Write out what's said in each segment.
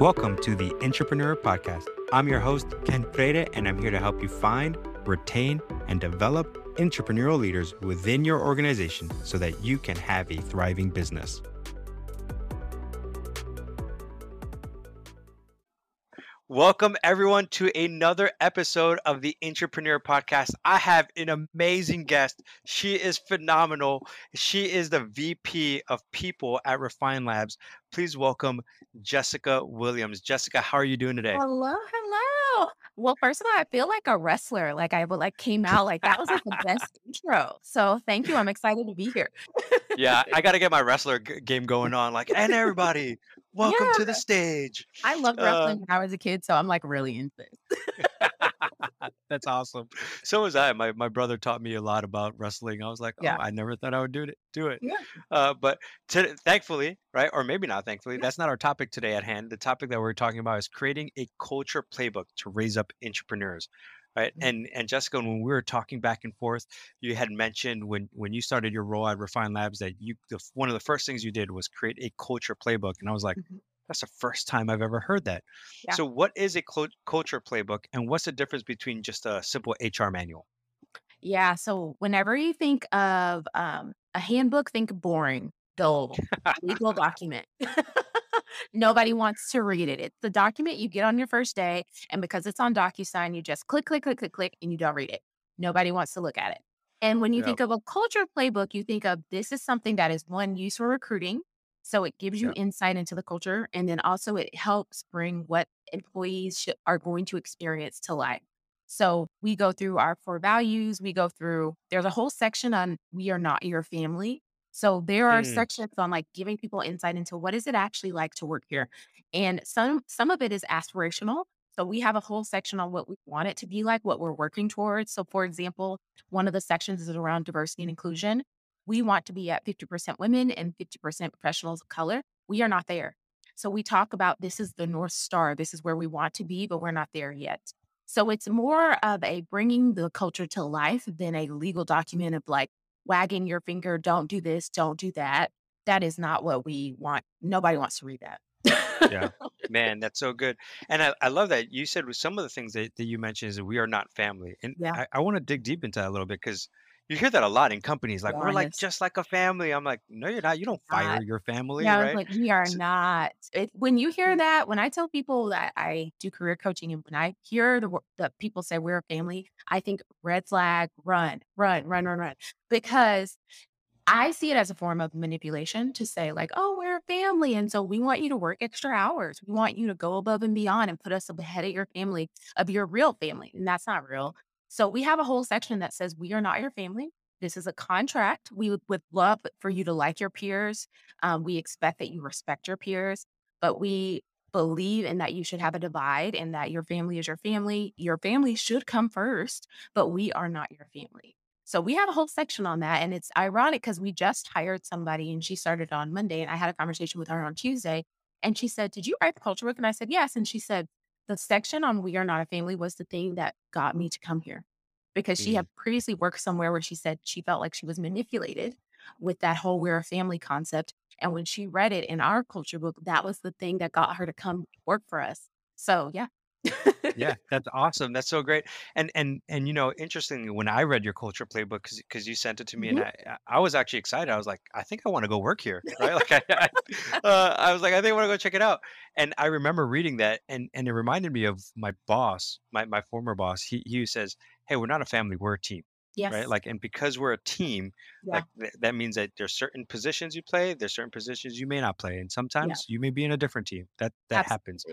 Welcome to the Intrapreneur Podcast. I'm your host, Ken Freire, and I'm here to help you find, retain, and develop intrapreneurial leaders within your organization so that you can have a thriving business. Welcome, everyone, to another episode of the Intrapreneur Podcast. I have an amazing guest. She is phenomenal. She is the VP of People at Refine Labs. Please welcome Jessica Williams. Jessica, how are you doing today? Hello, hello. Well, first of all, I feel like a wrestler. Like I would like came out like that was like the best intro. So thank you. I'm excited to be here. yeah, I got to get my wrestler g- game going on. Like, and everybody, welcome Yeah, to the stage. I loved Uh, wrestling when I was a kid, so I'm like really into it. That's awesome. So was I. My my brother taught me a lot about wrestling. I was like, oh, Yeah. I never thought I would do it. Do it. Yeah. Uh, but to, thankfully, right, or maybe not thankfully, Yeah. that's not our topic today at hand. The topic that we're talking about is creating a culture playbook to raise up intrapreneurs, right? Mhm. And and Jessica, when we were talking back and forth, you had mentioned when when you started your role at Refine Labs that you the, one of the first things you did was create a culture playbook, and I was like, Mhm. that's the first time I've ever heard that. Yeah. So, what is a cul- culture playbook, and what's the difference between just a simple HR manual? Yeah. So whenever you think of um, a handbook, think boring, dull, legal document. Nobody wants to read it. It's the document you get on your first day, and because it's on DocuSign, you just click, click, click, click, click, and you don't read it. Nobody wants to look at it. And when you Yep. think of a culture playbook, you think of this is something that is one used for recruiting. So it gives you Yep. insight into the culture, and then also it helps bring what employees are going to experience to life. So we go through our core values. We go through, there's a whole section on we are not your family. So there are Mm, sections on like giving people insight into what is it actually like to work here. And some some of it is aspirational. So we have a whole section on what we want it to be like, what we're working towards. So for example, one of the sections is around diversity and inclusion. We want to be at 50% women and 50% professionals of color. We are not there. So we talk about this is the North Star. This is where we want to be, but we're not there yet. So it's more of a bringing the culture to life than a legal document of like wagging your finger, don't do this, don't do that. That is not what we want. Nobody wants to read that. yeah, man, that's so good. And I, I love that you said with some of the things that, that you mentioned is that we are not family. And yeah. I, I want to dig deep into that a little bit because you hear that a lot in companies. Like, we're like just like a family. I'm like, no, you're not. You don't fire Not. your family, Yeah, I was right? like, we are S- not. It, when you hear mm. that, when I tell people that I do career coaching, and when I hear the wo- the people say we're a family, I think red flag, run, run, run, run, run, because I see it as a form of manipulation to say, like, oh, we're a family. And so we want you to work extra hours. We want you to go above and beyond and put us ahead of your family, of your real family. And that's not real. So we have a whole section that says, we are not your family. This is a contract. We would, love for you to like your peers. Um, we expect that you respect your peers, but we believe in that you should have a divide and that your family is your family. Your family should come first, but we are not your family. So we have a whole section on that. And it's ironic because we just hired somebody and she started on Monday. And I had a conversation with her on Tuesday. And she said, Did you write the culture book? And I said, Yes. And she said, The section on We Are Not a Family was the thing that got me to come here because she Mm, had previously worked somewhere where she said she felt like she was manipulated with that whole we're a family concept. And when she read it in our culture book, that was the thing that got her to come work for us. So, yeah. Yeah, that's awesome. That's so great. And and and you know, interestingly, when I read your culture playbook, because you sent it to me, and Mhm. I I was actually excited. I was like, I think I want to go work here, right? Like I I, uh, I was like, I think I want to go check it out. And I remember reading that, and and it reminded me of my boss, my my former boss. He he says, Hey, we're not a family, we're a team. right? Like, and because we're a team, Yeah. like th- that means that there's certain positions you play, there's certain positions you may not play, and Yeah. sometimes you may be in a different team. That that happens.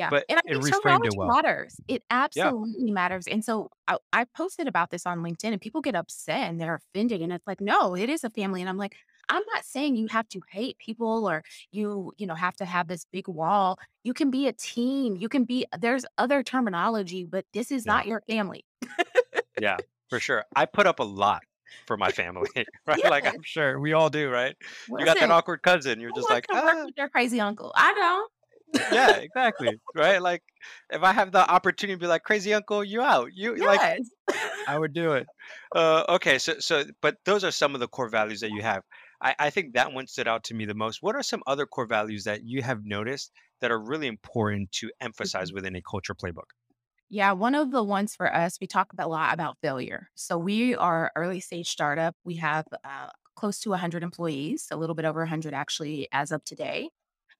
Yeah. But And I it think terminology well. matters. It Yeah. absolutely matters. And so I, I posted about this on LinkedIn and people get upset and they're offended. And it's like, no, it is a family. And I'm like, I'm not saying you have to hate people or you, you know, have to have this big wall. You can be a team. You can be, there's other terminology, but this is Yeah. not your family. Yeah, for sure. I put up a lot for my family, right? Like I'm sure we all do, right? You got that awkward cousin. You're just like, ah, with their crazy uncle? I don't. Yeah, exactly, right? Like if I have the opportunity to be like, crazy uncle, you out. You like. I would do it. Uh, okay, so so but those are some of the core values that you have. I, I think that one stood out to me the most. What are some other core values that you have noticed that are really important to emphasize Mhm. within a culture playbook? Yeah, one of the ones for us, we talk a lot about failure. So we are early stage startup. We have uh, close to 100 employees, a little bit over 100 actually as of today,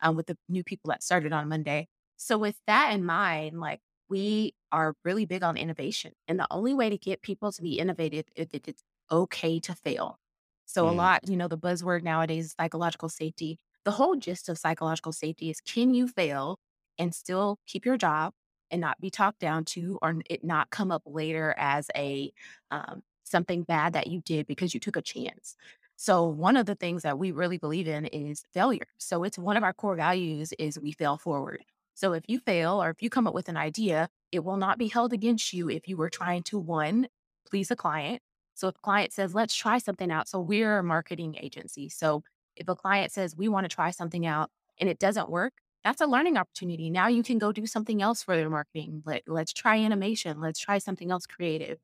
um, with the new people that started on Monday. So with that in mind, like we are really big on innovation, and the only way to get people to be innovative is if it's okay to fail. So a Mm, lot, you know, the buzzword nowadays is psychological safety. The whole gist of psychological safety is can you fail and still keep your job? and not be talked down to or it not come up later as a um, something bad that you did because you took a chance. So one of the things that we really believe in is failure. So it's one of our core values is we fail forward. So if you fail or if you come up with an idea, it will not be held against you if you were trying to one please a client. So if a client says, let's try something out. So we're a marketing agency. So if a client says we want to try something out and it doesn't work, that's a learning opportunity. Now you can go do something else for their marketing. Let, let's try animation. Let's try something else creative.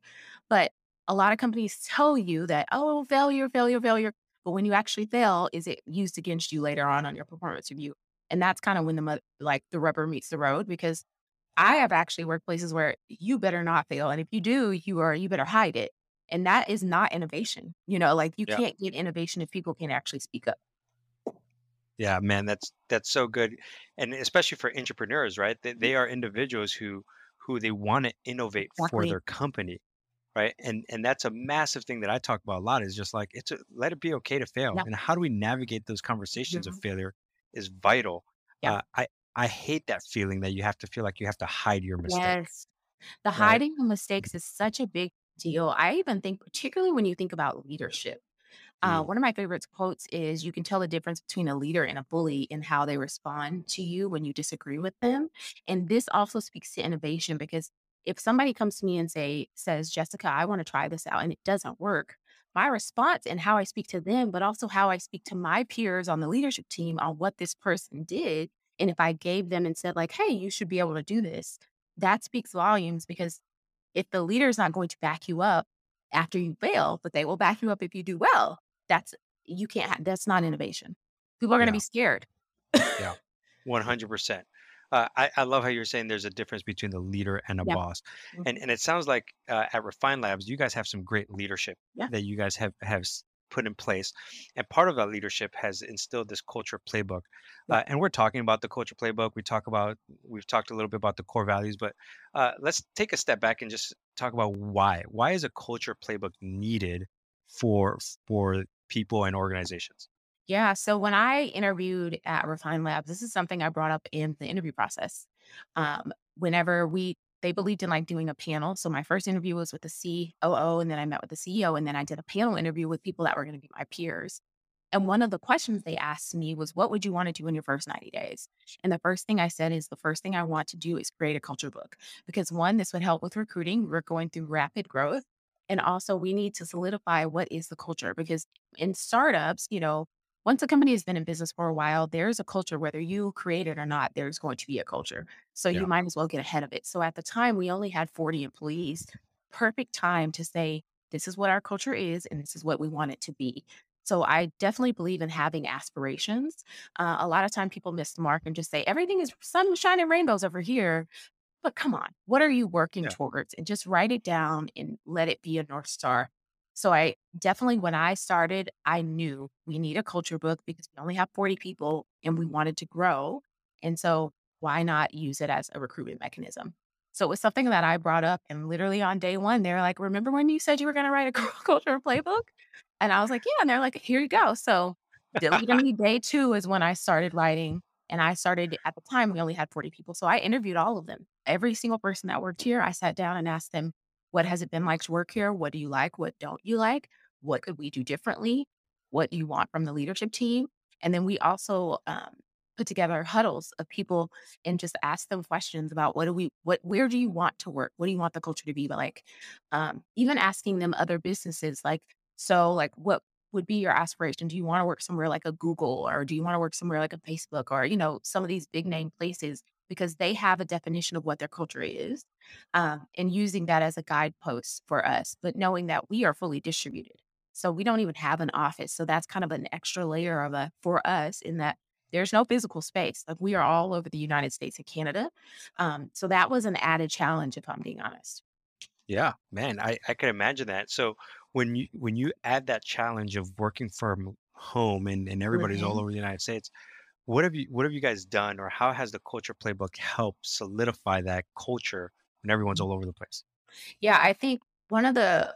But a lot of companies tell you that, oh, failure, failure, failure. But when you actually fail, is it used against you later on on your performance review? And that's kind of when the like the rubber meets the road because I have actually worked places where you better not fail. And if you do, you are you better hide it. And that is not innovation. You know, like you yeah. can't get innovation if people can't actually speak up. Yeah, man, that's that's so good, and especially for intrapreneurs, right? They, they mm-hmm. are individuals who who they want to innovate for their company, right? And and that's a massive thing that I talk about a lot. Is just like it's a, let it be okay to fail, Yeah. and how do we navigate those conversations of Mhm. failure is vital. Yeah. Uh, I I hate that feeling that you have to feel like you have to hide your mistakes Yes. The right? hiding of mistakes is such a big deal. I even think, particularly when you think about leadership. Uh, Mm, one of my favorite quotes is you can tell the difference between a leader and a bully in how they respond to you when you disagree with them. And this also speaks to innovation because if somebody comes to me and say says, Jessica, I want to try this out and it doesn't work, my response and how I speak to them, but also how I speak to my peers on the leadership team on what this person did. And if I gave them and said, like, hey, you should be able to do this, that speaks volumes because if the leader is not going to back you up after you fail, but they will back you up if you do well, that's you can't that's not innovation. People are gonna yeah. be scared. Yeah, 100%. Uh, I, I love how you're saying there's a difference between the leader and a Yeah. boss. And Mhm. and it sounds like uh, at Refine Labs, you guys have some great leadership Yeah. that you guys have have put in place. And part of that leadership has instilled this culture playbook. Uh, and we're talking about the culture playbook. We talk about we've talked a little bit about the core values, but uh, let's take a step back and just talk about why. Why is a culture playbook needed for for people and organizations? Yeah. So when I interviewed at Refine Labs, this is something I brought up in the interview process. Um, whenever we they believed in like doing a panel. So my first interview was with the COO, and then I met with the CEO, and then I did a panel interview with people that were going to be my peers. And one of the questions they asked me was, What would you want to do in your first 90 days? And the first thing I said is, The first thing I want to do is create a culture book. Because one, this would help with recruiting. We're going through rapid growth. And also, we need to solidify what is the culture. Because in startups, you know, once a company has been in business for a while, there's a culture, whether you create it or not, there's going to be a culture. So you might as well get ahead of it. So at the time, we only had 40 employees. Perfect time to say, this is what our culture is, and this is what we want it to be. So I definitely believe in having aspirations. Uh, a lot of time people miss the mark and just say, everything is sunshine and rainbows over here. But come on, what are you working Yeah. towards? And just write it down and let it be a North Star. So I definitely, when I started, I knew we need a culture book because we only have 40 people and we wanted to grow. And so why not use it as a recruitment mechanism? So it was something that I brought up. And literally on day one, they're like, remember when you said you were going to write a culture playbook? And I was like, yeah. And they're like, here you go. So literally day two is when I started writing. And I started at the time, we only had 40 people. So I interviewed all of them. Every single person that worked here, I sat down and asked them, what has it been like to work here? What do you like? What don't you like? What could we do differently? What do you want from the leadership team? And then we also um, put together huddles of people and just ask them questions about what do we, what, where do you want to work? What do you want the culture to be like? Um, even asking them other businesses, like, so like, what would be your aspiration? Do you want to work somewhere like a Google or do you want to work somewhere like a Facebook or, you know, some of these big name places because they have a definition of what their culture is um, and using that as a guidepost for us, but knowing that we are fully distributed. So we don't even have an office. So that's kind of an extra layer of a for us in that there's no physical space. Like we are all over the United States and Canada. Um, so that was an added challenge, if I'm being honest. Yeah, man, I I can imagine that. So when you when you add that challenge of working from home and and everybody's all Mhm. over the United States, what have you what have you guys done, or how has the culture playbook helped solidify that culture when everyone's mm-hmm. all over the place? Yeah, I think one of the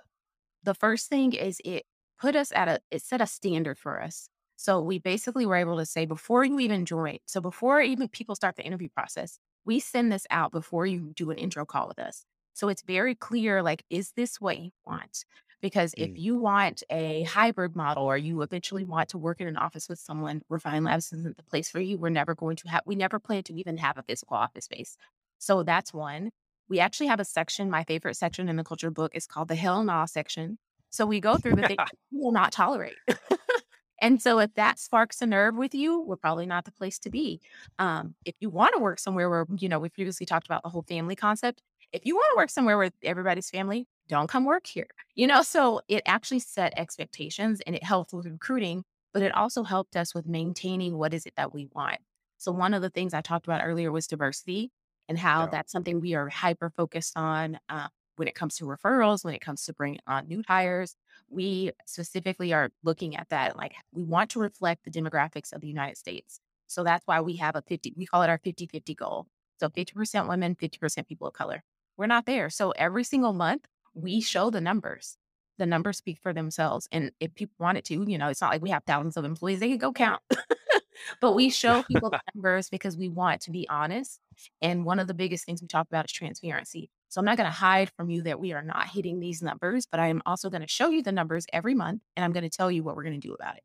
the first thing is it put us at a it set a standard for us. So we basically were able to say before you even join, so before even people start the interview process, we send this out before you do an intro call with us. So it's very clear like, is this what you want? Because if Mm, you want a hybrid model or you eventually want to work in an office with someone, Refine Labs isn't the place for you. We're never going to have, we never plan to even have a physical office space. So that's one. We actually have a section, my favorite section in the culture book is called the hell nah section. So we go through the things you will not tolerate. and so if that sparks a nerve with you, we're probably not the place to be. Um, if you want to work somewhere where, you know, we previously talked about the whole family concept. If you want to work somewhere with everybody's family, don't come work here. You know, so it actually set expectations and it helped with recruiting, but it also helped us with maintaining what is it that we want. So one of the things I talked about earlier was diversity and how yeah, that's something we are hyper focused on uh, when it comes to referrals, when it comes to bringing on new hires. We specifically are looking at that. Like, we want to reflect the demographics of the United States. So that's why we have a 50, we call it our 50 50 goal. So 50% women, 50% people of color. We're not there. So every single month, we show the numbers. The numbers speak for themselves. And if people wanted to, you know, it's not like we have thousands of employees, they could go count. but we show people the numbers because we want to be honest and one of the biggest things we talk about is transparency. So I'm not going to hide from you that we are not hitting these numbers, but I am also going to show you the numbers every month and I'm going to tell you what we're going to do about it.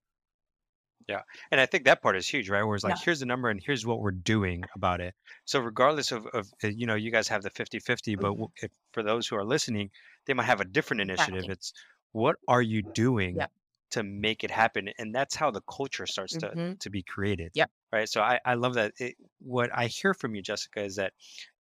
Yeah, and I think that part is huge, right? Where it's like, Yeah. here's the number and here's what we're doing about it. So regardless of of uh, you know, you guys have the fifty fifty, but Mhm. if for those who are listening, they might have a different initiative. Exactly. It's what are you doing Yep. to make it happen? And that's how the culture starts to hmm to be created. Yep. Right. So I, I love that. It, what I hear from you, Jessica, is that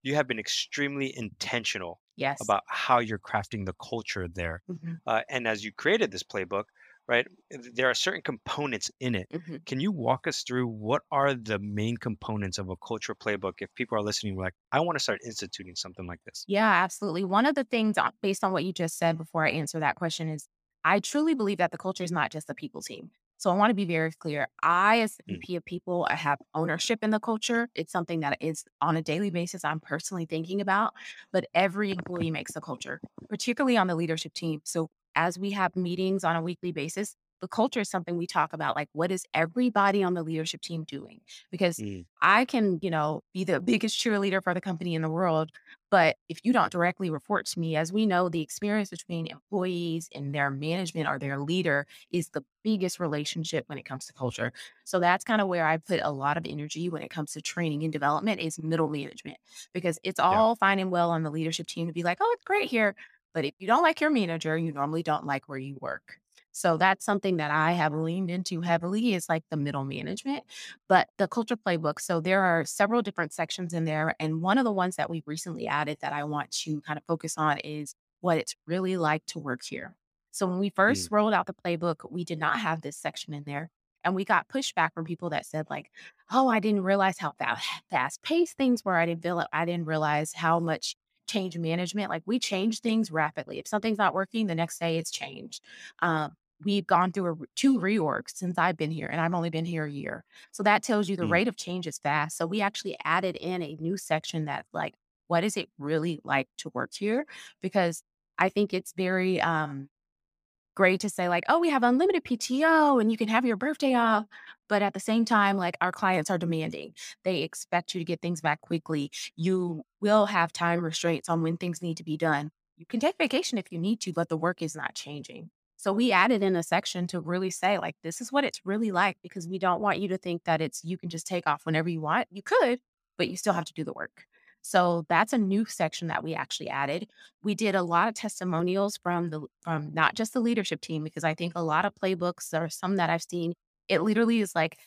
you have been extremely intentional Yes. about how you're crafting the culture there. hmm Uh, and as you created this playbook, right, there are certain components in it. hmm Can you walk us through what are the main components of a culture playbook? If people are listening, like, I want to start instituting something like this. Yeah, absolutely. One of the things, uh, based on what you just said before I answer that question, is I truly believe that the culture is not just the people team. So I want to be very clear. I, as the VP of people, I have ownership in the culture. It's something that is on a daily basis I'm personally thinking about, but every employee makes the culture, particularly on the leadership team. So as we have meetings on a weekly basis, the culture is something we talk about. Like, what is everybody on the leadership team doing? Because mm, I can, you know, be the biggest cheerleader for the company in the world but if you don't directly report to me, as we know, the experience between employees and their management or their leader is the biggest relationship when it comes to culture. So that's kind of where I put a lot of energy when it comes to training and development is middle management because it's yeah, all fine and well on the leadership team to be like, oh, it's great here. But if you don't like your manager, you normally don't like where you work. So that's something that I have leaned into heavily is like the middle management but the culture playbook, so there are several different sections in there. And one of the ones that we've recently added that I want to kind of focus on is what it's really like to work here. So when we mm, first rolled out the playbook, we did not have this section in there. And we got pushback from people that said, like, oh, I didn't realize how fast paced things were. I didn't feel I didn't realize how much change management, like we change things rapidly. If something's not working, the next day it's changed. Um, we've gone through a, two reorgs since I've been here, and I've only been here a year. So that tells you the mm, rate of change is fast. So we actually added in a new section that's like, what is it really like to work here? Because I think it's very um, great to say, like, oh, we have unlimited PTO and you can have your birthday off. But at the same time, like our clients are demanding. They expect you to get things back quickly. You will have time restraints on when things need to be done. You can take vacation if you need to, but the work is not changing. So we added in a section to really say, like, this is what it's really like because we don't want you to think that it's you can just take off whenever you want. You could, but you still have to do the work. So that's a new section that we actually added. We did a lot of testimonials from the from not just the leadership team because I think a lot of playbooks or some that I've seen, it literally is like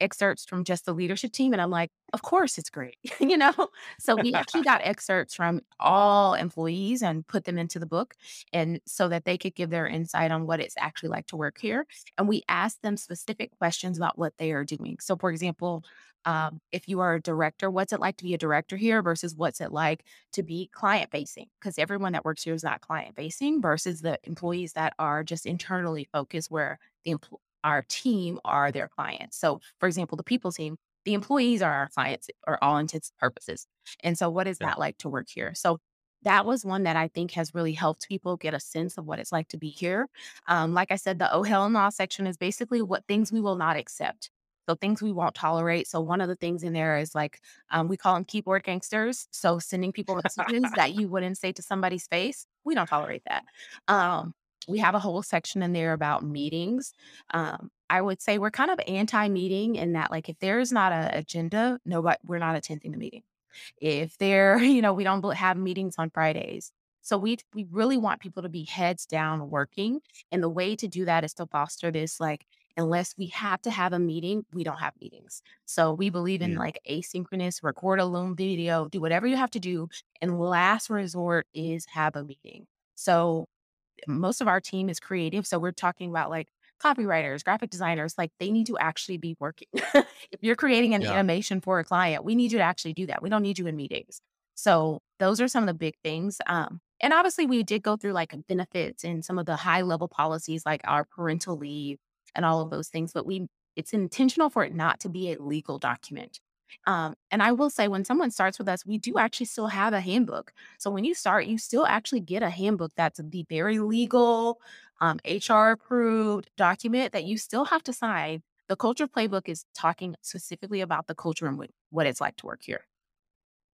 excerpts from just the leadership team. And I'm like, of course it's great, you know? So we actually got excerpts from all employees and put them into the book and so that they could give their insight on what it's actually like to work here. And we asked them specific questions about what they are doing. So for example, um, if you are a director, what's it like to be a director here versus what's it like to be client facing? Because everyone that works here is not client facing versus the employees that are just internally focused, where the our team are their clients. So, for example, the people team, the employees are our clients for all intents and purposes. And so, what is Yeah. that like to work here? So, that was one that I think has really helped people get a sense of what it's like to be here. Um, like I said, the oh hell no section is basically what things we will not accept. So things we won't tolerate. So one of the things in there is like um, we call them keyboard gangsters. So sending people messages that you wouldn't say to somebody's face, we don't tolerate that. Um, we have a whole section in there about meetings. Um, I would say we're kind of anti-meeting in that, like, if there's not an agenda, nobody, we're not attending the meeting. If they're, you know, we don't have meetings on Fridays. So we we really want people to be heads down working. And the way to do that is to foster this like unless we have to have a meeting, we don't have meetings. So we believe in Mm, like asynchronous, record a Loom video, do whatever you have to do. And last resort is have a meeting. So most of our team is creative. So we're talking about like copywriters, graphic designers, like they need to actually be working. if you're creating an yeah. animation for a client, we need you to actually do that. We don't need you in meetings. So those are some of the big things. Um, and obviously we did go through like benefits and some of the high level policies like our parental leave and all of those things, but we it's intentional for it not to be a legal document. Um, and I will say when someone starts with us, we do actually still have a handbook. So when you start, you still actually get a handbook that's the very legal, um, HR approved document that you still have to sign. The culture playbook is talking specifically about the culture and what, it's like to work here.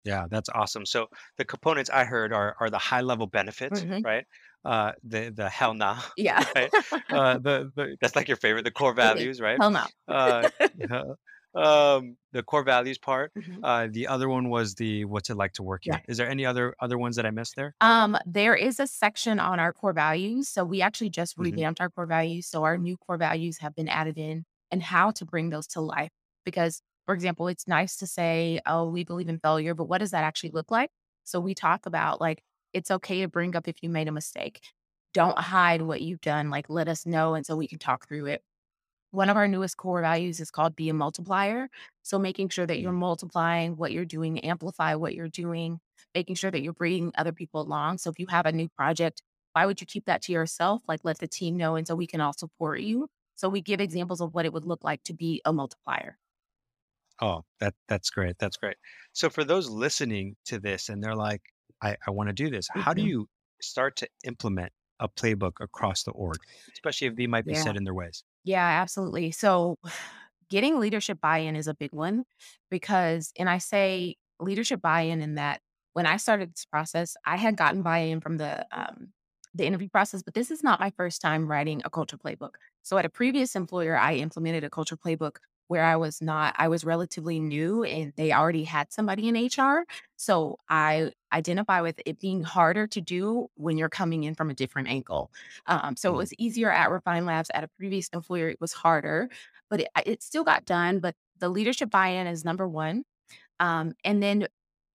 Yeah, that's awesome. So the components I heard are are the high level benefits, Mhm. right? Uh, the the hell nah, Yeah, right? Uh, the, the that's like your favorite, the core values, right? Hell no. Uh, um, the core values part. Mhm. Uh, the other one was the what's it like to work Yeah. here? Is there any other other ones that I missed there? Um, there is a section on our core values. So we actually just hmm revamped our core values. So our new core values have been added in and how to bring those to life. Because, for example, it's nice to say, oh, we believe in failure, but what does that actually look like? So we talk about like, it's okay to bring up if you made a mistake. Don't hide what you've done. Like, let us know. And so we can talk through it. One of our newest core values is called be a multiplier. So making sure that you're multiplying what you're doing, amplify what you're doing, making sure that you're bringing other people along. So if you have a new project, why would you keep that to yourself? Like let the team know. And so we can all support you. So we give examples of what it would look like to be a multiplier. Oh, that that's great. That's great. So for those listening to this and they're like, I, I want to do this, how do Mhm. you start to implement a playbook across the org, especially if they might be Yeah. set in their ways? Yeah, absolutely. So getting leadership buy-in is a big one because and I say leadership buy-in in that when I started this process, I had gotten buy-in from the um the interview process, but this is not my first time writing a culture playbook. So at a previous employer, I implemented a culture playbook where I was not I was relatively new and they already had somebody in HR. So I identify with it being harder to do when you're coming in from a different angle. Um, so it Mm, was easier at Refine Labs. At a previous employer, it was harder but it, it still got done. But the leadership buy-in is number one. Um, and then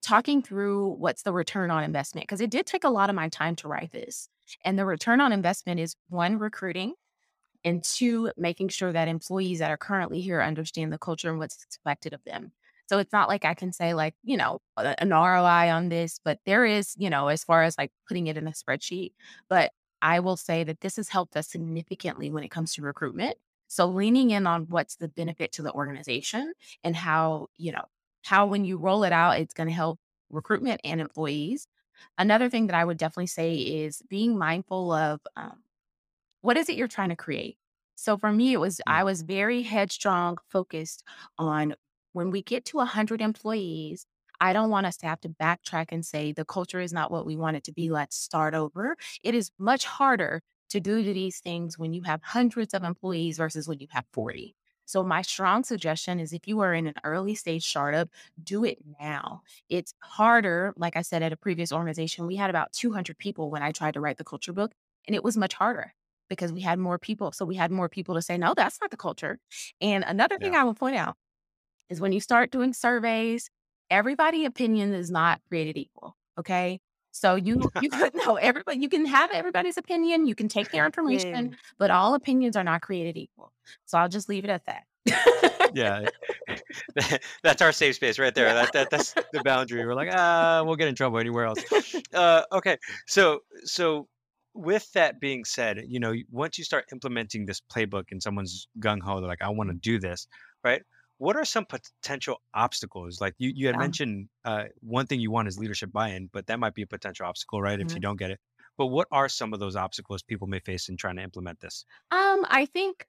talking through what's the return on investment because it did take a lot of my time to write this. And the return on investment is one recruiting and two making sure that employees that are currently here understand the culture and what's expected of them. So it's not like I can say like, you know, an ROI on this, but there is, you know, as far as like putting it in a spreadsheet, but I will say that this has helped us significantly when it comes to recruitment. So leaning in on what's the benefit to the organization and how, you know, how when you roll it out, it's going to help recruitment and employees. Another thing that I would definitely say is being mindful of um, what is it you're trying to create? So for me, it was mm. I was very headstrong, focused on when we get to 100 employees, I don't want us to have to backtrack and say the culture is not what we want it to be. Let's start over. It is much harder to do these things when you have hundreds of employees versus when you have 40. So my strong suggestion is if you are in an early stage startup, do it now. It's harder. Like I said, at a previous organization, we had about 200 people when I tried to write the culture book, and it was much harder because we had more people. So we had more people to say, no, that's not the culture. And another thing Yeah. I would point out is when you start doing surveys, everybody opinion is not created equal. Okay. So you you could know everybody you can have everybody's opinion, you can take their information, but all opinions are not created equal. So I'll just leave it at that. Yeah. That's our safe space right there. Yeah. That, that that's the boundary. We're like, ah, we'll get in trouble anywhere else. Uh, okay. So so with that being said, you know, once you start implementing this playbook and someone's gung ho, they're like, I want to do this, right? What are some potential obstacles? Like you, you had Yeah. mentioned, uh, one thing you want is leadership buy-in, but that might be a potential obstacle, right? If you Mhm. don't get it. But what are some of those obstacles people may face in trying to implement this? Um, I think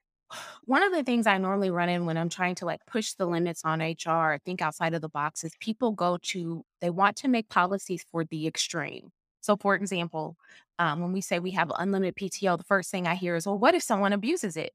one of the things I normally run in when I'm trying to like push the limits on HR, think outside of the box, is people go to, they want to make policies for the extreme. So, for example, um, when we say we have unlimited PTO, the first thing I hear is, well, what if someone abuses it?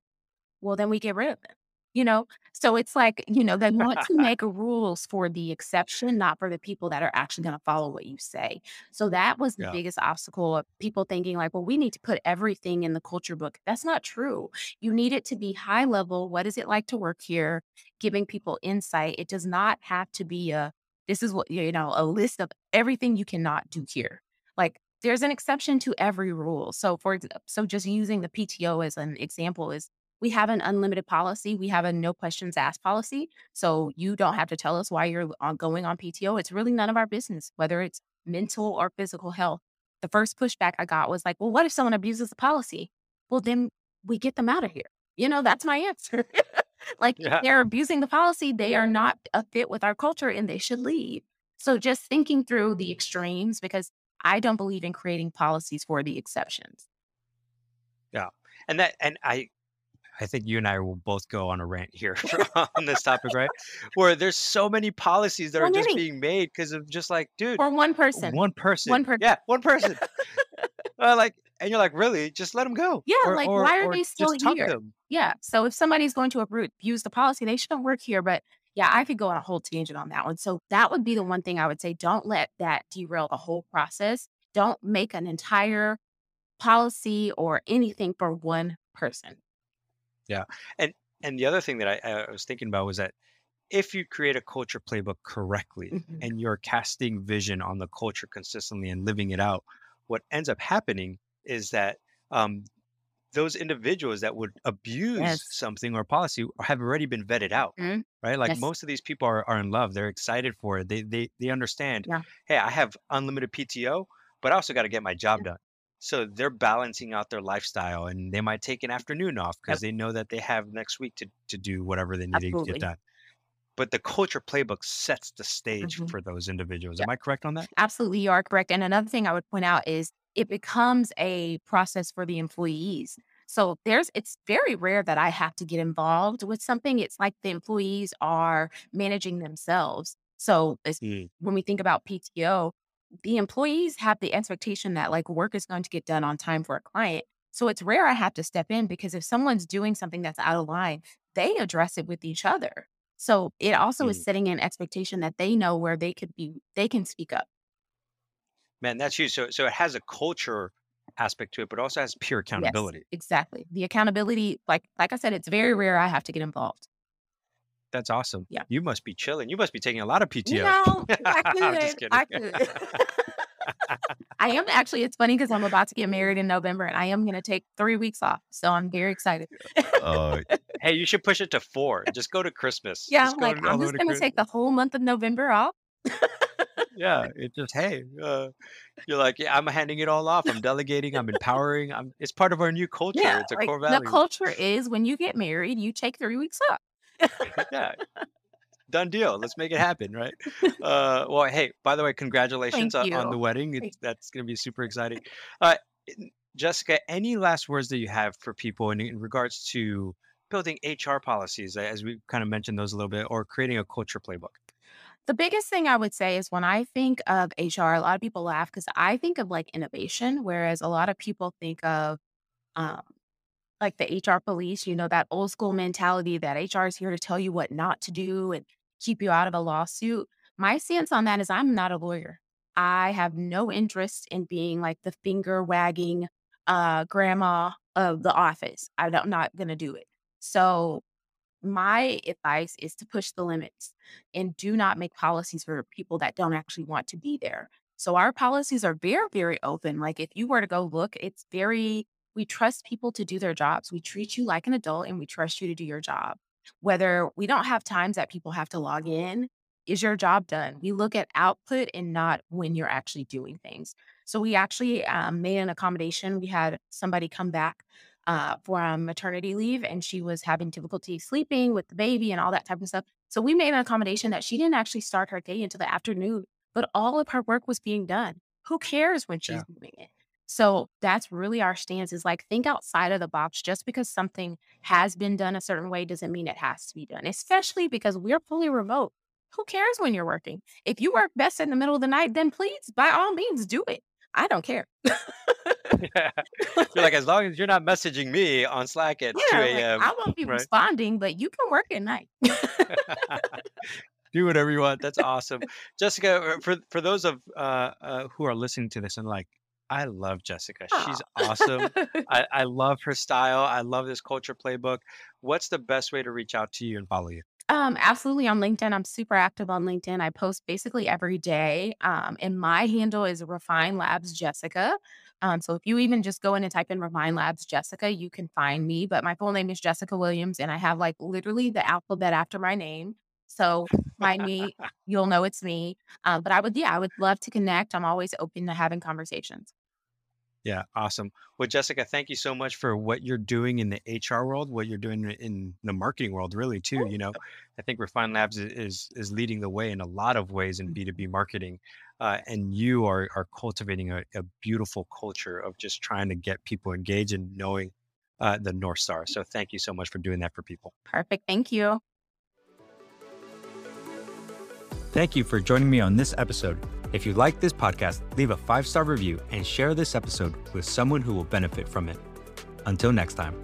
well, then we get rid of them. You know? So it's like, you know, they want to make rules for the exception, not for the people that are actually going to follow what you say. So that was the Yeah. biggest obstacle of people thinking like, well, we need to put everything in the culture book. That's not true. You need it to be high level. What is it like to work here? Giving people insight. It does not have to be a this is what you know, a list of everything you cannot do here. Like there's an exception to every rule. So for so just using the PTO as an example is we have an unlimited policy. We have a no questions asked policy. So you don't have to tell us why you're uh, going on PTO. It's really none of our business, whether it's mental or physical health. The first pushback I got was like, well, what if someone abuses the policy? Well, then we get them out of here. You know, that's my answer. like if Yeah. they're abusing the policy, they are not a fit with our culture and they should leave. So just thinking through the extremes because I don't believe in creating policies for the exceptions. Yeah. And that and I I think you and I will both go on a rant here on this topic, right? Where there's so many policies that So are just being made because of just like, dude, For one person. one person. One person. Yeah, one person. Uh, like, and you're like, really? Just let them go. Yeah, Or, like, or, why are or they still here? them. Yeah. So if somebody's going to abuse the policy, they shouldn't work here. But yeah, I could go on a whole tangent on that one. So that would be the one thing I would say. Don't let that derail the whole process. Don't make an entire policy or anything for one person. Yeah. And and the other thing that I, I was thinking about was that if you create a culture playbook correctly Mhm. and you're casting vision on the culture consistently and living it out, what ends up happening is that um, those individuals that would abuse Yes. something or policy have already been vetted out, Mhm. right? Like Yes. most of these people are, are in love. They're excited for it. They they they understand. Yeah. Hey, I have unlimited PTO, but I also got to get my job done. So they're balancing out their lifestyle, and they might take an afternoon off Yep. because they know that they have next week to to do whatever they need to get done. But the culture playbook sets the stage Mhm. for those individuals. Am I correct on that? Absolutely, you are correct. And another thing I would point out is it becomes a process for the employees. So there's it's very rare that I have to get involved with something. It's like the employees are managing themselves. So Mm. when we think about PTO, the employees have the expectation that like work is going to get done on time for a client. So it's rare I have to step in because if someone's doing something that's out of line, they address it with each other. So it also is Mm. setting an expectation that they know where they could be, they can speak up. Man, that's huge. So so it has a culture aspect to it, but also has pure Yes, accountability. exactly. The accountability, like like I said, it's very rare I have to get involved. That's awesome. Yeah. You must be chilling. You must be taking a lot of PTO. if I I'm just could, kidding. I could. I am actually, it's funny because I'm about to get married in November and I am going to take three weeks off. So I'm very excited. Oh, hey, you should push it to four. Just go to Christmas. Yeah, Just I'm like, to- I'm the way just going to take the whole month of November off. Yeah, it just hey, uh, you're like, yeah, I'm handing it all off. I'm delegating. I'm empowering. I'm. It's part of our new culture. Yeah, it's a like core the culture is when you get married, you take three weeks off. yeah, done deal. Let's make it happen, right? Uh, well, hey, by the way, congratulations on, on the wedding. It's, that's going to be super exciting. Uh, Jessica, any last words that you have for people in, in regards to building HR policies, as we kind of mentioned those a little bit, or creating a culture playbook? The biggest thing I would say is when I think of HR, a lot of people laugh because I think of like innovation, whereas a lot of people think of um, like the HR police, you know, that old school mentality that HR is here to tell you what not to do and keep you out of a lawsuit. My stance on that is I'm not a lawyer. I have no interest in being like the finger wagging uh, grandma of the office. I'm not going to do it. So my advice is to push the limits and do not make policies for people that don't actually want to be there. So our policies are very, very open. Like if you were to go look, it's very, we trust people to do their jobs. We treat you like an adult and we trust you to do your job. Whether we don't have times that people have to log in, is your job done? We look at output and not when you're actually doing things. So we actually um, made an accommodation. We had somebody come back uh, for um, maternity leave and she was having difficulty sleeping with the baby and all that type of stuff. So we made an accommodation that she didn't actually start her day until the afternoon, but all of her work was being done. Who cares when she's yeah. doing it? So that's really our stance is like think outside of the box. Just because something has been done a certain way doesn't mean it has to be done, especially because we're fully remote. Who cares when you're working? If you work best in the middle of the night, then please, by all means, do it. I don't care. yeah. You're like, as long as you're not messaging me on Slack at yeah, 2 a.m. Like, I won't be right? responding, but you can work at night. Do whatever you want. That's awesome. Jessica, uh, for for those of uh, uh, who are listening to this and like, I love Jessica. She's awesome. I, I love her style. I love this culture playbook. What's the best way to reach out to you and follow you? Um, absolutely on LinkedIn. I'm super active on LinkedIn. I post basically every day. Um, and my handle is Refine Labs Jessica. Um, so if you even just go in and type in Refine Labs Jessica, you can find me. But my full name is Jessica Williams, and I have like literally the alphabet after my name. So find me, you'll know it's me. Um, but I would, yeah, I would love to connect. I'm always open to having conversations. Yeah, awesome. Well, Jessica, thank you so much for what you're doing in the HR world, what you're doing in the marketing world, really too. You know, I think Refine Labs is is leading the way in a lot of ways in B2B mm-hmm. marketing, uh, and you are are cultivating a, a, beautiful culture of just trying to get people engaged and knowing uh, the North Star. So, thank you so much for doing that for people. Perfect. Thank you. Thank you for joining me on this episode. If you like this podcast, leave a five star review and share this episode with someone who will benefit from it. Until next time.